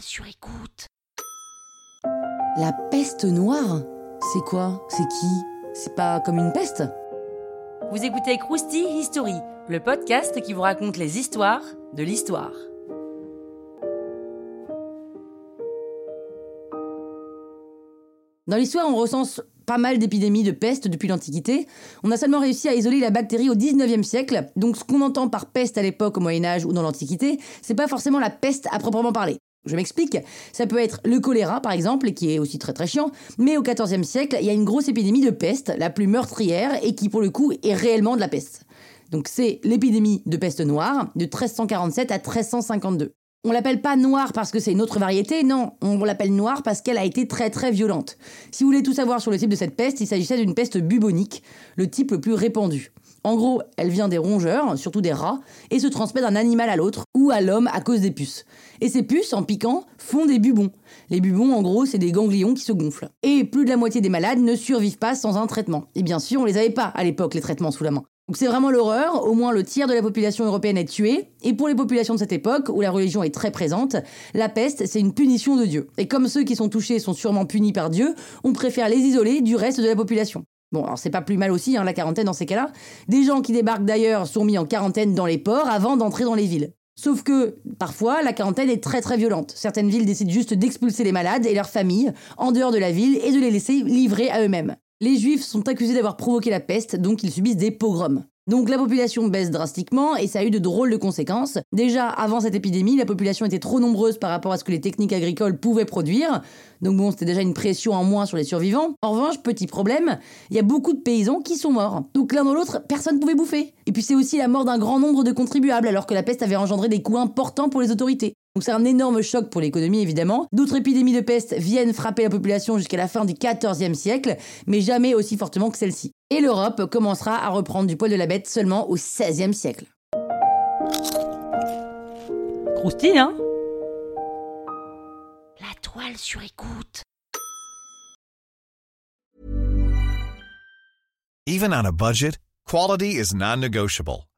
sur écoute. La peste noire C'est quoi? C'est qui? C'est pas comme une peste? Vous écoutez Krusty History, le podcast qui vous raconte les histoires de l'histoire. Dans l'histoire, on recense pas mal d'épidémies de peste depuis l'Antiquité. On a seulement réussi à isoler la bactérie au 19e siècle, donc ce qu'on entend par peste à l'époque au Moyen Âge ou dans l'Antiquité, c'est pas forcément la peste à proprement parler. Je m'explique, ça peut être le choléra par exemple, qui est aussi très très chiant, mais au XIVe siècle, il y a une grosse épidémie de peste, la plus meurtrière, et qui pour le coup est réellement de la peste. Donc c'est l'épidémie de peste noire de 1347 à 1352. On l'appelle pas noire parce que c'est une autre variété, non, on l'appelle noire parce qu'elle a été très très violente. Si vous voulez tout savoir sur le type de cette peste, il s'agissait d'une peste bubonique, le type le plus répandu. En gros, elle vient des rongeurs, surtout des rats, et se transmet d'un animal à l'autre, ou à l'homme à cause des puces. Et ces puces, en piquant, font des bubons. Les bubons, en gros, c'est des ganglions qui se gonflent. Et plus de la moitié des malades ne survivent pas sans un traitement. Et bien sûr, on les avait pas à l'époque, les traitements sous la main. Donc c'est vraiment l'horreur, au moins le tiers de la population européenne est tuée, et pour les populations de cette époque, où la religion est très présente, la peste c'est une punition de Dieu. Et comme ceux qui sont touchés sont sûrement punis par Dieu, on préfère les isoler du reste de la population. Bon, alors c'est pas plus mal aussi, hein, la quarantaine dans ces cas-là. Des gens qui débarquent d'ailleurs sont mis en quarantaine dans les ports avant d'entrer dans les villes. Sauf que, parfois, la quarantaine est très très violente. Certaines villes décident juste d'expulser les malades et leurs familles en dehors de la ville et de les laisser livrer à eux-mêmes. Les juifs sont accusés d'avoir provoqué la peste, donc ils subissent des pogroms. Donc la population baisse drastiquement et ça a eu de drôles de conséquences. Déjà, avant cette épidémie, la population était trop nombreuse par rapport à ce que les techniques agricoles pouvaient produire. Donc bon, c'était déjà une pression en moins sur les survivants. En revanche, petit problème, il y a beaucoup de paysans qui sont morts. Donc l'un dans l'autre, personne ne pouvait bouffer. Et puis c'est aussi la mort d'un grand nombre de contribuables alors que la peste avait engendré des coûts importants pour les autorités. Donc c'est un énorme choc pour l'économie évidemment. D'autres épidémies de peste viennent frapper la population jusqu'à la fin du XIVe siècle, mais jamais aussi fortement que celle-ci. Et l'Europe commencera à reprendre du poil de la bête seulement au XVIe siècle. Croustille, hein? La toile sur écoute. Even on a budget, quality is non-negotiable.